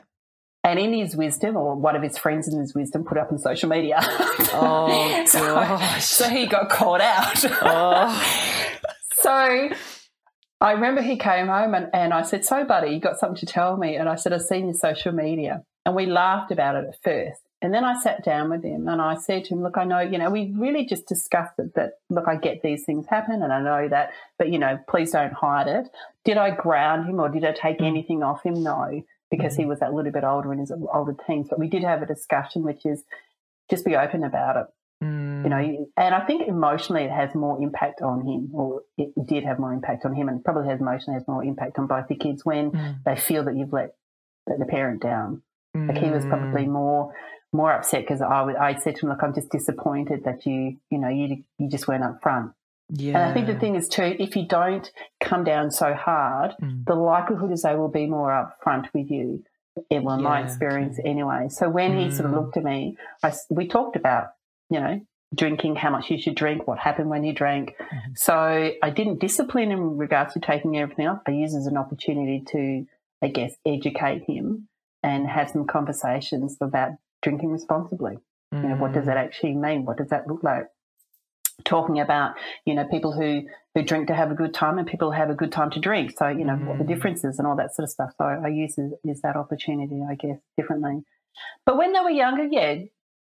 And in his wisdom, or one of his friends in his wisdom, put up on social media. Oh, so, gosh. so he got caught out. Oh. so I remember he came home and, and I said, So, buddy, you got something to tell me? And I said, I've seen your social media. And we laughed about it at first. And then I sat down with him and I said to him, Look, I know, you know, we really just discussed it that, look, I get these things happen and I know that, but, you know, please don't hide it. Did I ground him or did I take Mm. anything off him? No, because he was a little bit older in his older teens. But we did have a discussion, which is just be open about it Mm. you know and i think emotionally it has more impact on him or it did have more impact on him and probably has emotionally has more impact on both the kids when Mm. they feel that you've let the parent down like he was Mm. probably more more upset because i would i said to him look i'm just disappointed that you you know you you just weren't up front yeah. and i think the thing is too if you don't come down so hard Mm. the likelihood is they will be more upfront with you in well, my experience okay. anyway so when he sort of Mm. looked at me I we talked about you know drinking how much you should drink what happened when you drank Mhm. so i didn't discipline him in regards to taking everything off i used it as an opportunity to i guess educate him and have some conversations about drinking responsibly you know what does Mm. that actually mean what does that look like talking about you know people who who drink to have a good time and people who have a good time to drink. So you know what the differences and all that sort of stuff. So i use use that opportunity i guess differently. But when they were younger yeah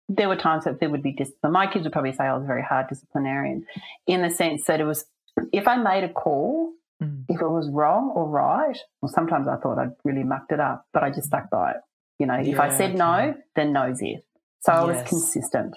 there were times that there would be discipline my kids would probably say i was a very hard disciplinarian in the sense that it was if i made a call Mm. if it was wrong or right well sometimes i thought i'd really mucked it up but i just stuck by it. You know if i Yeah, said no then no's it. So i was consistent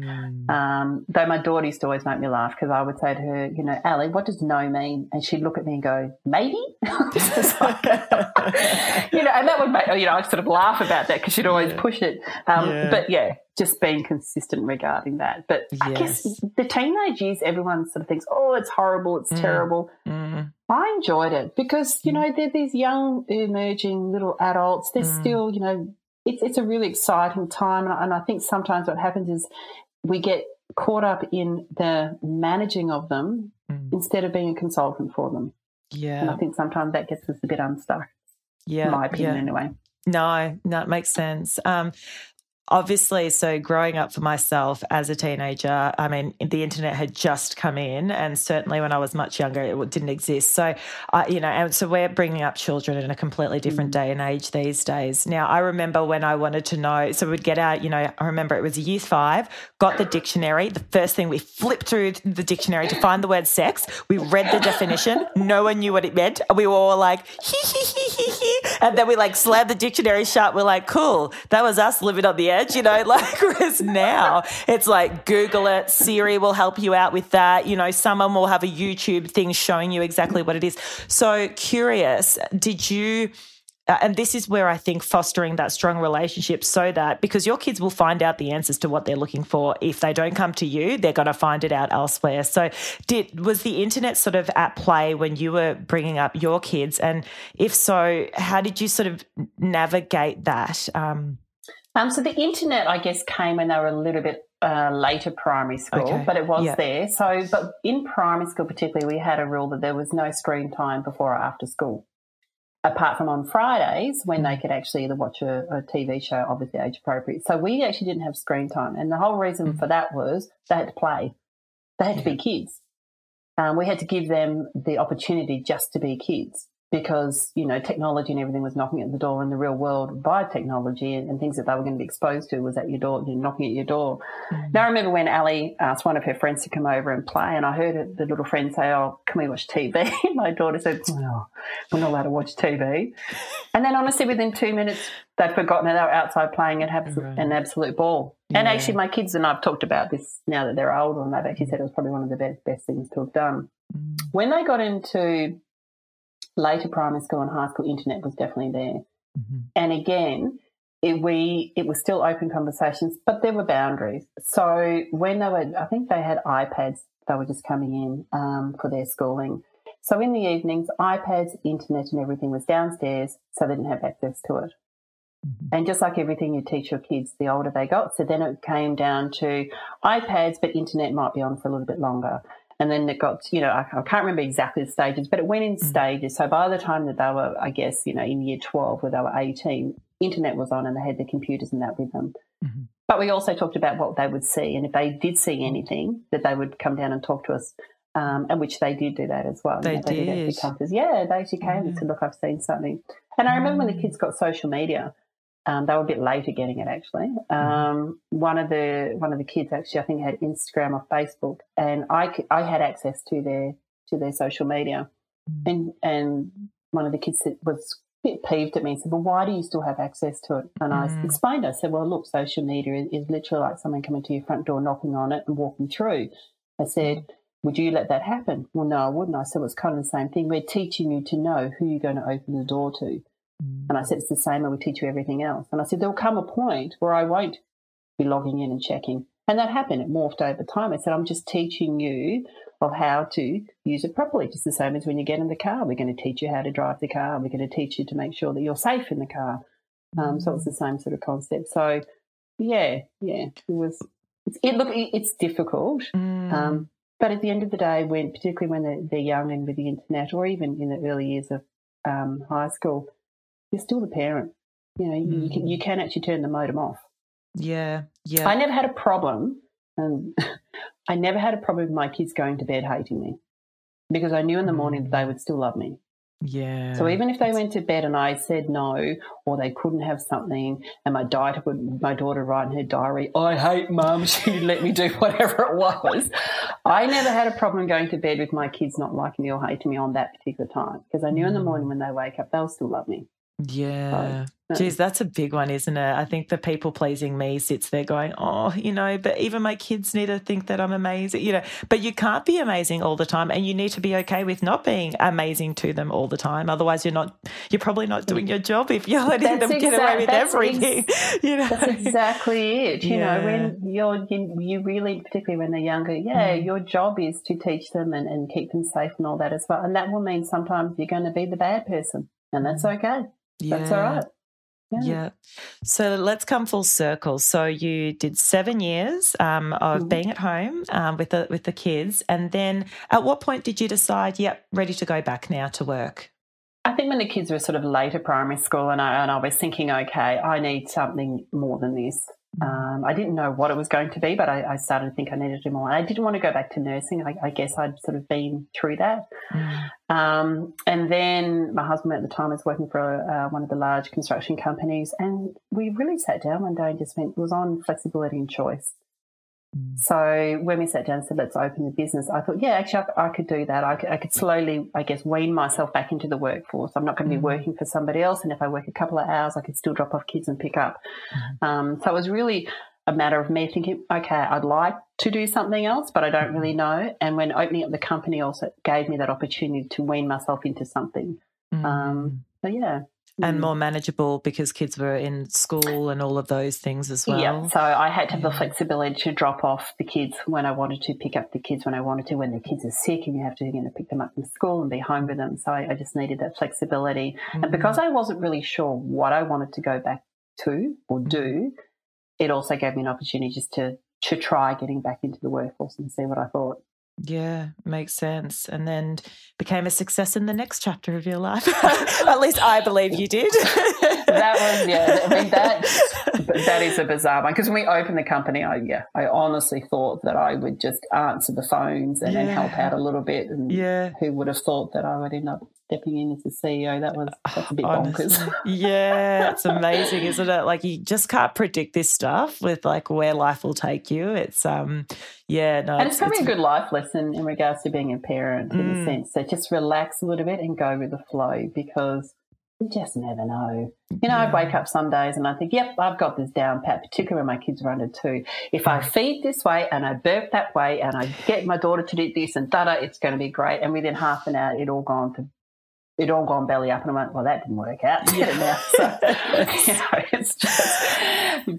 Mm. Um, though my daughter used to always make me laugh because I would say to her, you know, Ali, what does no mean? And she'd look at me and go, maybe? like, you know, and that would make, you know, I'd sort of laugh about that because she'd always yeah. push it. Um, yeah. But yeah, just being consistent regarding that. But yes. I guess the teenage years, everyone sort of thinks, oh, it's horrible, it's mm. terrible. Mm. I enjoyed it because, you mm. know, they're these young, emerging little adults. They're mm. still, you know, it's, it's a really exciting time. And I think sometimes what happens is we get caught up in the managing of them mm. instead of being a consultant for them. Yeah. And I think sometimes that gets us a bit unstuck. Yeah. my opinion, yeah. anyway. No, no, it makes sense. Um, obviously, so growing up for myself as a teenager, I mean, the internet had just come in, and certainly when I was much younger, it didn't exist. So, I, you know, and so we're bringing up children in a completely different mm. day and age these days. Now, I remember when I wanted to know, so we'd get out, you know, I remember it was year five, got the dictionary. The first thing we flipped through the dictionary to find the word sex. We read the definition. No one knew what it meant. We were all like, hee hee hee hee hee, and then we like slammed the dictionary shut. We're like, cool, that was us living on the edge you know, like whereas now it's like Google it, Siri will help you out with that. You know, someone will have a YouTube thing showing you exactly what it is. So curious, did you? Uh, and this is where I think fostering that strong relationship so that because your kids will find out the answers to what they're looking for. If they don't come to you, they're going to find it out elsewhere. So, did was the internet sort of at play when you were bringing up your kids? And if so, how did you sort of navigate that? Um, um, so the internet, I guess, came when they were a little bit uh, later primary school, okay. but it was yeah. there. So, but in primary school particularly, we had a rule that there was no screen time before or after school, apart from on Fridays when they mm. could actually either watch a, a TV show, obviously age appropriate. So we actually didn't have screen time, and the whole reason mm-hmm. for that was they had to play. They had yeah. to be kids. Um, we had to give them the opportunity just to be kids because you know technology and everything was knocking at the door in the real world by technology and, and things that they were going to be exposed to was at your door, you know, knocking at your door. Mm-hmm. Now I remember when Ali asked one of her friends to come over and play, and I heard the little friend say, "Oh, can we watch TV?" My daughter said, "No, we're not allowed to watch TV." and then honestly, within two minutes, they'd forgotten that they were outside playing and had right. an absolute ball. Yeah. And actually, my kids and I've talked about this now that they're older, and they've actually said it was probably one of the best best things to have done. Mm. When they got into later primary school and high school, internet was definitely there. Mm-hmm. And again, it, we it was still open conversations, but there were boundaries. So when they were, I think they had iPads. They were just coming in um, for their schooling. So in the evenings, iPads, internet, and everything was downstairs, so they didn't have access to it. Mm-hmm. And just like everything you teach your kids, the older they got, so then it came down to iPads, but internet might be on for a little bit longer. And then it got, you know, I, I can't remember exactly the stages, but it went in mm. stages. So by the time that they were, I guess, you know, in year 12, where they were 18, internet was on and they had the computers and that with them. Mm-hmm. But we also talked about what they would see. And if they did see anything, that they would come down and talk to us. Um, and which they did do that as well. They, you know, they did. did yeah, they actually came mm-hmm. and said, look, I've seen something. And I remember when the kids got social media, um, they were a bit later getting it actually. Mm-hmm. Um, one of the one of the kids actually, I think, had Instagram or Facebook, and I, I had access to their to their social media, mm. and and one of the kids was a bit peeved at me and said, "Well, why do you still have access to it?" And I mm. explained. I said, "Well, look, social media is, is, literally like someone coming to your front door, knocking on it, and walking through." I said. Mm. Would you let that happen? Well, no, I wouldn't. I said, well, it's kind of the same thing. We're teaching you to know who you're going to open the door to. And I said, it's the same, I will teach you everything else. And I said, there'll come a point where I won't be logging in and checking. And that happened. It morphed over time. I said, I'm just teaching you of how to use it properly. Just the same as when you get in the car. We're going to teach you how to drive the car. We're going to teach you to make sure that you're safe in the car. Um, so it's the same sort of concept. So, yeah, yeah, it was. It's, it, look, it, it's difficult, mm. um, but at the end of the day, when particularly when they're, they're, young and with the internet, or even in the early years of um, high school, you're still the parent. You know, mm. you, can, you can actually turn the modem off. Yeah, yeah. I never had a problem, and I never had a problem with my kids going to bed hating me because I knew in the morning that they mm. would still love me. Yeah. So even if they went to bed and I said no, or they couldn't have something, and my daughter would, my daughter write in her diary, "I hate mum. She let me do whatever it was." I never had a problem going to bed with my kids not liking me or hating me on that particular time because I knew in the morning mm. when they wake up they'll still love me. Yeah. So, Geez, that's a big one, isn't it? I think the people pleasing me sits there going, oh, you know, but even my kids need to think that I'm amazing, you know, but you can't be amazing all the time and you need to be okay with not being amazing to them all the time. Otherwise, you're not, you're probably not doing your job if you're letting that's them get away with everything. Ex- you know? That's exactly it. You yeah. know, when you're, you, you, really, particularly when they're younger, yeah, mm. your job is to teach them and, and keep them safe and all that as well. And that will mean sometimes you're going to be the bad person and that's mm. okay. Yeah. That's all right. Yeah. yeah. So let's come full circle. So you did seven years um, of mm-hmm. being at home um, with the with the kids, and then at what point did you decide, yep, ready to go back now to work? I think when the kids were sort of later primary school, and I and I was thinking, okay, I need something more than this. Um, I didn't know what it was going to be, but I, I, started to think I needed to do more. I didn't want to go back to nursing. I, I guess I'd sort of been through that. Mm. Um, and then my husband at the time was working for uh, one of the large construction companies, and we really sat down one day and just went, it was on flexibility and choice. Mm. So when we sat down and said, let's open the business, I thought, yeah, actually, I, I could do that. I could, I could, slowly, I guess, wean myself back into the workforce. I'm not going to be mm. working for somebody else. And if I work a couple of hours, I could still drop off kids and pick up. Mm. Um, so it was really a matter of me thinking, okay, I'd like to do something else, but I don't really know. And when opening up the company also gave me that opportunity to wean myself into something. Um, so yeah and mm. more manageable because kids were in school and all of those things as well. Yeah, so I had to have the flexibility to drop off the kids when I wanted to, pick up the kids when I wanted to. When the kids are sick, and you have to you know pick them up from school and be home with them. So I, I just needed that flexibility, mm-hmm. and because I wasn't really sure what I wanted to go back to or mm. do, it also gave me an opportunity just to to try getting back into the workforce and see what I thought. Yeah, makes sense. And then became a success in the next chapter of your life. At least I believe you did. that was yeah. I mean that that is a bizarre one because when we opened the company, I yeah, I honestly thought that I would just answer the phones and yeah. then help out a little bit. And yeah, who would have thought that I would end up stepping in as the CEO. That was that's a bit Honestly. bonkers. yeah, it's amazing, isn't it? Like you just can't predict this stuff with like where life will take you. It's um yeah, no. And it's, it's probably it's, a good life lesson in regards to being a parent mm. in a mm. sense. So just relax a little bit and go with the flow because you just never know. You know, yeah. I wake up some days and I think, yep, I've got this down pat, particularly when my kids are under two. If I feed this way and I burp that way and I get my daughter to do this and da da, it's going to be great. And within half an hour, it all gone to it all gone belly up, and I went, well, that didn't work out. Now. So, you know, it's just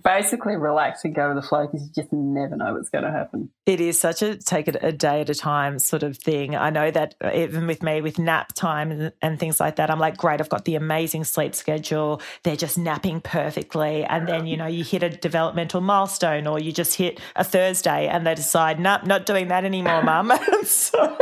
basically relax and go with the flow because you just never know what's going to happen. It is such a take it a day at a time sort of thing. I know that uh, even with me, with nap time and, and things like that, I'm like, great, I've got the amazing sleep schedule. They're just napping perfectly. And then, you know, you hit a developmental milestone or you just hit a Thursday and they decide, nope, not doing that anymore, mum. so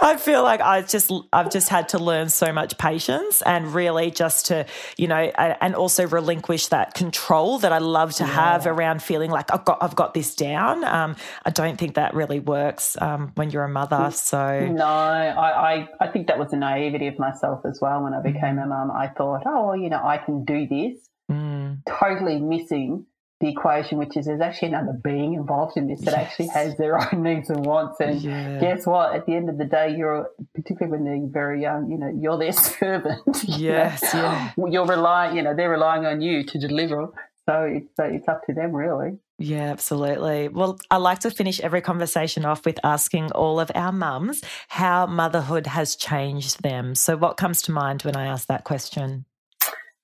I feel like I just, I've just had to learn so much much patience and really just to, you know, and also relinquish that control that I love to yeah. have around feeling like I've got I've got this down. Um, I don't think that really works um, when you're a mother. So no, I, I, I think that was the naivety of myself as well. When I became mm. a mum, I thought, oh, well, you know, I can do this. Mm. Totally missing the equation, which is there's actually another being involved in this that yes. actually has their own needs and wants. And yeah. guess what? At the end of the day, you're particularly when they're very young, you know, you're their servant. Yes, you yeah. You're relying, you know, they're relying on you to deliver. So it's uh, it's up to them, really. Yeah, absolutely. Well, I like to finish every conversation off with asking all of our mums how motherhood has changed them. So, what comes to mind when I ask that question?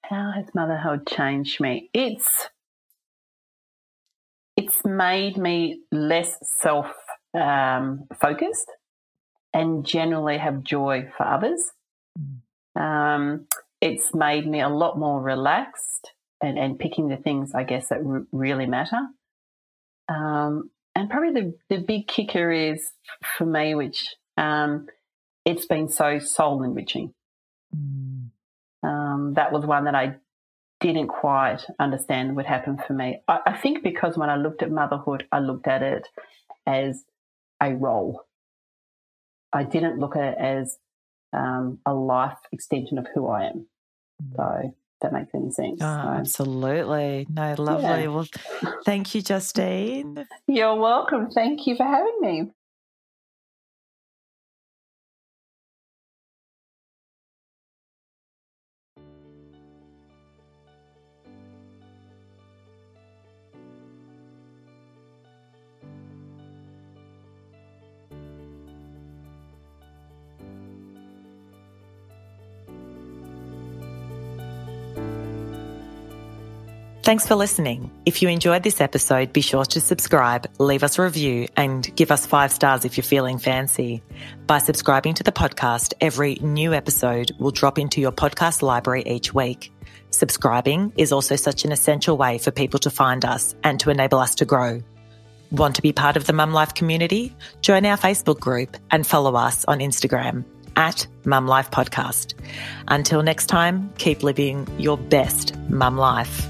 How has motherhood changed me? It's it's made me less self um, focused and generally have joy for others. Um, it's made me a lot more relaxed and, and picking the things, I guess, that r- really matter. Um, and probably the, the big kicker is for me, which um, it's been so soul enriching. Mm. Um, that was one that I didn't quite understand would happen for me. I, I, think because when I looked at motherhood, I looked at it as a role. I didn't look at it as um, a life extension of who I am. Mm. So that makes any sense. Oh, so, absolutely. No, lovely. Yeah. Well, thank you, Justine. You're welcome. Thank you for having me. Thanks for listening. If you enjoyed this episode, be sure to subscribe, leave us a review, and give us five stars if you're feeling fancy. By subscribing to the podcast, every new episode will drop into your podcast library each week. Subscribing is also such an essential way for people to find us and to enable us to grow. Want to be part of the Mum Life community? Join our Facebook group and follow us on Instagram at Mum Life Podcast. Until next time, keep living your best mum life.